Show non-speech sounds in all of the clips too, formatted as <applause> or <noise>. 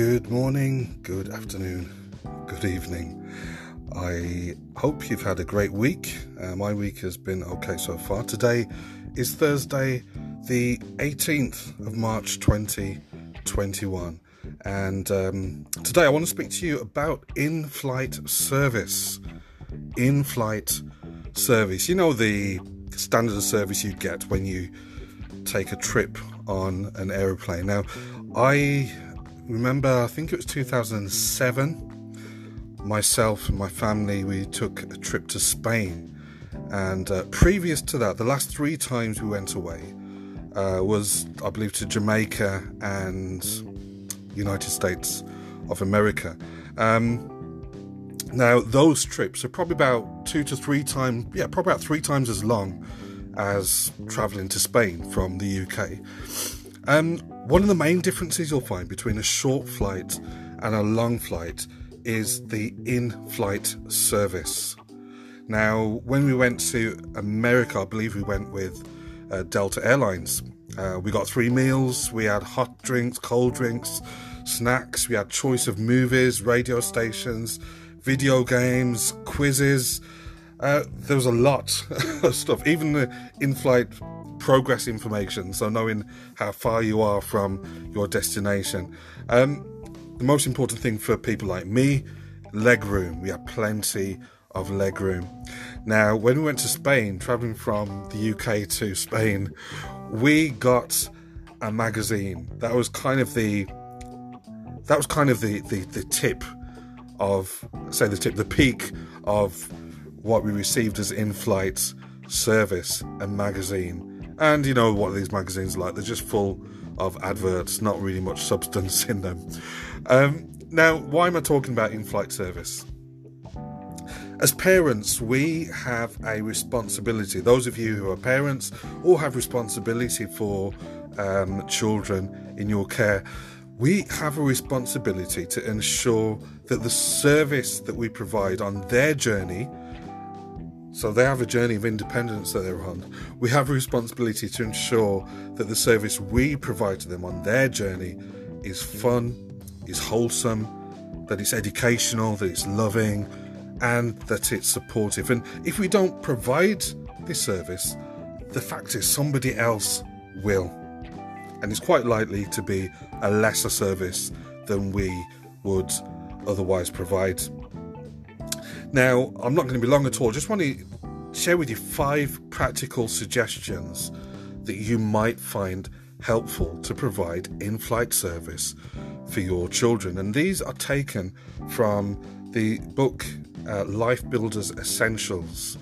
Good morning, good afternoon, good evening. I hope you've had a great week. Uh, my week has been okay so far. Today is Thursday, the 18th of March 2021. And um, today I want to speak to you about in flight service. In flight service. You know, the standard of service you get when you take a trip on an aeroplane. Now, I remember, I think it was 2007, myself and my family, we took a trip to Spain. And uh, previous to that, the last three times we went away uh, was, I believe, to Jamaica and United States of America. Um, now, those trips are probably about two to three times, yeah, probably about three times as long as traveling to Spain from the UK. Um, one of the main differences you'll find between a short flight and a long flight is the in flight service. Now, when we went to America, I believe we went with uh, Delta Airlines. Uh, we got three meals, we had hot drinks, cold drinks, snacks, we had choice of movies, radio stations, video games, quizzes. Uh, there was a lot <laughs> of stuff, even the in flight progress information, so knowing how far you are from your destination. Um, the most important thing for people like me, leg room. We have plenty of leg room. Now, when we went to Spain, traveling from the UK to Spain, we got a magazine. That was kind of the that was kind of the the, the tip of say the tip, the peak of what we received as in-flight service, and magazine. And you know what these magazines are like, they're just full of adverts, not really much substance <laughs> in them. Um, now, why am I talking about in flight service? As parents, we have a responsibility. Those of you who are parents or have responsibility for um, children in your care, we have a responsibility to ensure that the service that we provide on their journey so they have a journey of independence that they're on. We have a responsibility to ensure that the service we provide to them on their journey is fun, is wholesome, that it's educational, that it's loving, and that it's supportive. And if we don't provide this service, the fact is somebody else will. And it's quite likely to be a lesser service than we would otherwise provide. Now, I'm not going to be long at all. Just want to share with you five practical suggestions that you might find helpful to provide in flight service for your children. And these are taken from the book uh, Life Builders Essentials.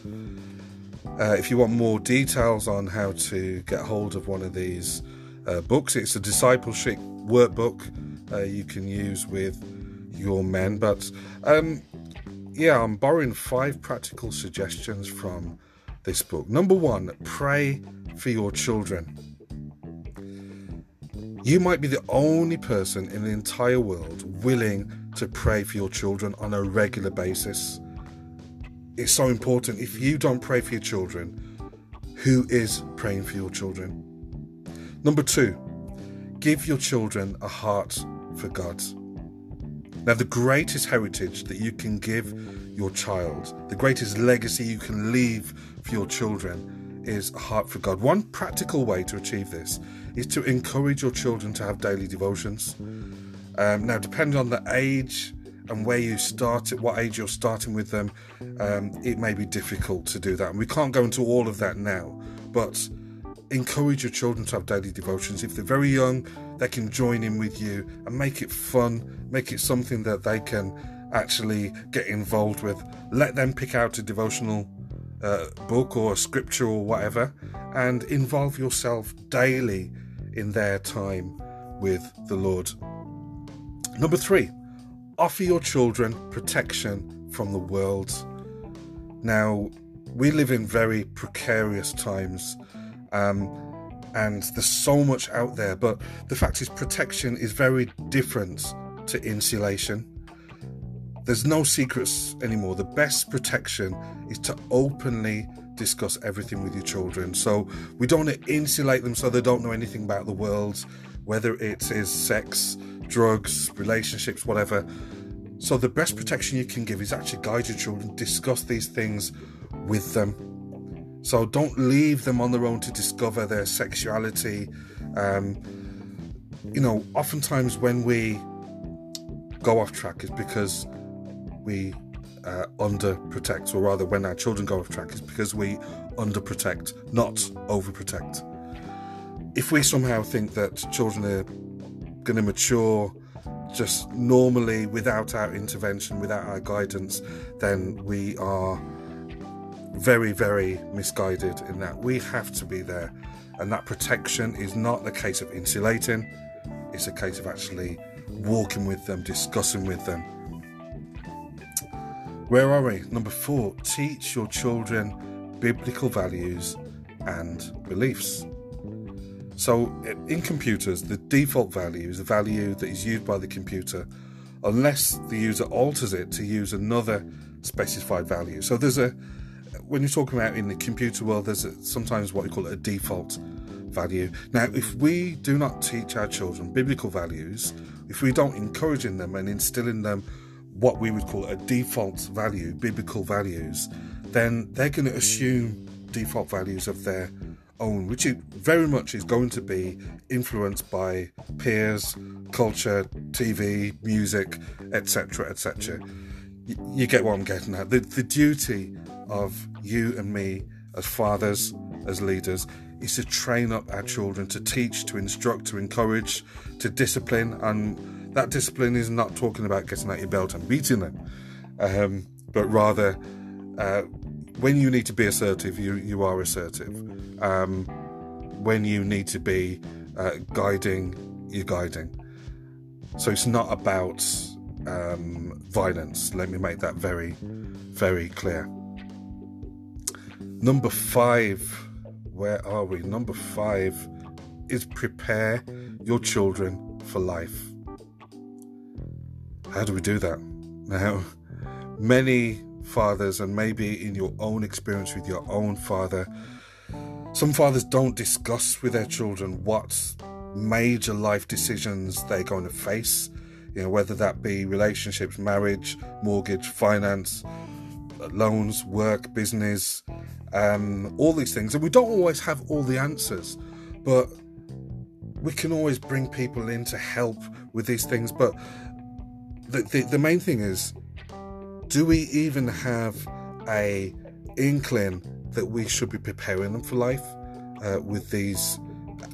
Uh, if you want more details on how to get hold of one of these uh, books, it's a discipleship workbook uh, you can use with your men. But um, yeah, I'm borrowing five practical suggestions from this book. Number one, pray for your children. You might be the only person in the entire world willing to pray for your children on a regular basis. It's so important. If you don't pray for your children, who is praying for your children? Number two, give your children a heart for God. Now, the greatest heritage that you can give your child, the greatest legacy you can leave for your children is a heart for God. One practical way to achieve this is to encourage your children to have daily devotions. Um, now, depending on the age and where you start at what age you're starting with them, um, it may be difficult to do that. And we can't go into all of that now, but encourage your children to have daily devotions. If they're very young, they can join in with you and make it fun, make it something that they can actually get involved with. Let them pick out a devotional uh, book or a scripture or whatever and involve yourself daily in their time with the Lord. Number three, offer your children protection from the world. Now, we live in very precarious times. Um, and there's so much out there. But the fact is, protection is very different to insulation. There's no secrets anymore. The best protection is to openly discuss everything with your children. So we don't want to insulate them so they don't know anything about the world, whether it is sex, drugs, relationships, whatever. So, the best protection you can give is actually guide your children, discuss these things with them. So, don't leave them on their own to discover their sexuality. Um, you know, oftentimes when we go off track is because we uh, underprotect, or rather, when our children go off track is because we underprotect, not overprotect. If we somehow think that children are going to mature just normally without our intervention, without our guidance, then we are very, very misguided in that we have to be there. And that protection is not a case of insulating, it's a case of actually walking with them, discussing with them. Where are we? Number four, teach your children biblical values and beliefs. So, in computers, the default value is the value that is used by the computer unless the user alters it to use another specified value. So, there's a when you're talking about in the computer world, there's a, sometimes what we call a default value. Now, if we do not teach our children biblical values, if we don't encourage in them and instill in them what we would call a default value, biblical values, then they're going to assume default values of their own, which very much is going to be influenced by peers, culture, TV, music, etc., etc. You, you get what I'm getting at. The, the duty of you and me as fathers, as leaders, is to train up our children to teach, to instruct, to encourage, to discipline. And that discipline is not talking about getting out your belt and beating them, um, but rather uh, when you need to be assertive, you, you are assertive. Um, when you need to be uh, guiding, you're guiding. So it's not about um, violence. Let me make that very, very clear. Number five, where are we? Number five is prepare your children for life. How do we do that? Now, many fathers, and maybe in your own experience with your own father, some fathers don't discuss with their children what major life decisions they're going to face. You know, whether that be relationships, marriage, mortgage, finance, loans, work, business, um, all these things. And we don't always have all the answers, but we can always bring people in to help with these things. But the, the, the main thing is do we even have a inkling that we should be preparing them for life uh, with these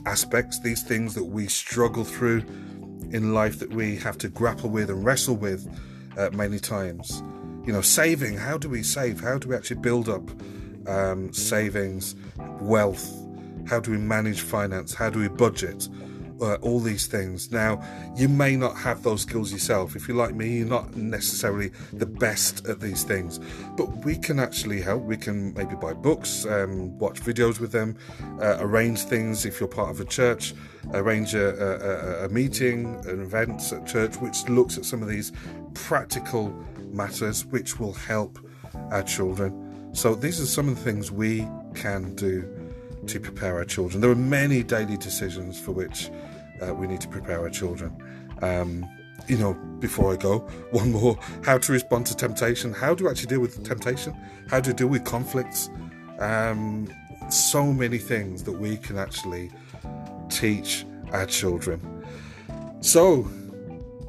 aspects, these things that we struggle through in life that we have to grapple with and wrestle with uh, many times? You know, saving, how do we save? How do we actually build up um, savings, wealth? How do we manage finance? How do we budget? Uh, all these things. Now, you may not have those skills yourself. If you're like me, you're not necessarily the best at these things, but we can actually help. We can maybe buy books, um, watch videos with them, uh, arrange things if you're part of a church, arrange a, a, a meeting, an event at church which looks at some of these practical matters which will help our children. So, these are some of the things we can do to prepare our children. There are many daily decisions for which uh, we need to prepare our children. Um, you know, before I go, <laughs> one more how to respond to temptation, how to actually deal with temptation, how to deal with conflicts. Um, so many things that we can actually teach our children. So,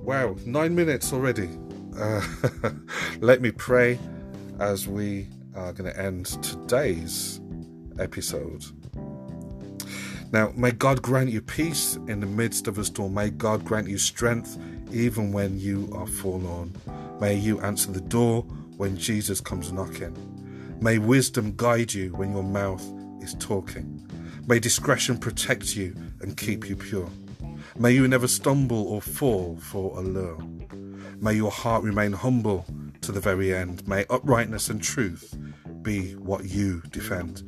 wow, nine minutes already. Uh, <laughs> let me pray as we are going to end today's episode. Now, may God grant you peace in the midst of a storm. May God grant you strength even when you are forlorn. May you answer the door when Jesus comes knocking. May wisdom guide you when your mouth is talking. May discretion protect you and keep you pure. May you never stumble or fall for a lure. May your heart remain humble to the very end. May uprightness and truth be what you defend.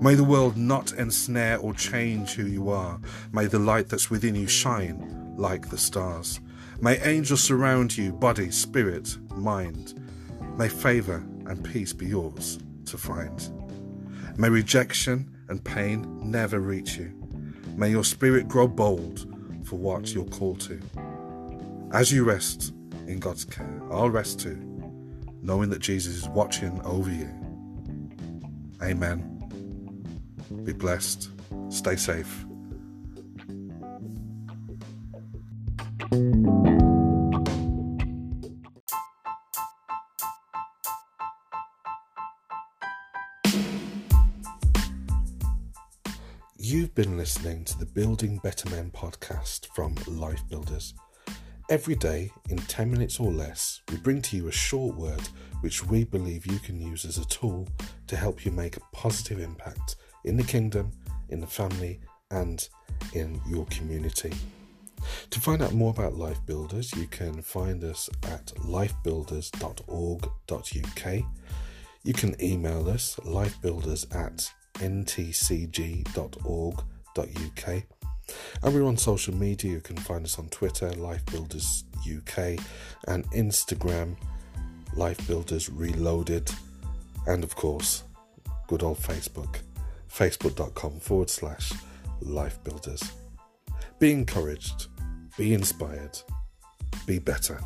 May the world not ensnare or change who you are. May the light that's within you shine like the stars. May angels surround you, body, spirit, mind. May favour and peace be yours to find. May rejection and pain never reach you. May your spirit grow bold for what you're called to. As you rest in God's care, I'll rest too, knowing that Jesus is watching over you. Amen. Be blessed. Stay safe. You've been listening to the Building Better Men podcast from Life Builders. Every day, in 10 minutes or less, we bring to you a short word which we believe you can use as a tool to help you make a positive impact in the kingdom, in the family, and in your community. To find out more about Life Builders, you can find us at lifebuilders.org.uk. You can email us lifebuilders at ntcg.org.uk. And we're on social media. You can find us on Twitter, Life Builders UK, and Instagram, Life Builders Reloaded, and of course, good old Facebook, facebook.com forward slash Life Builders. Be encouraged, be inspired, be better.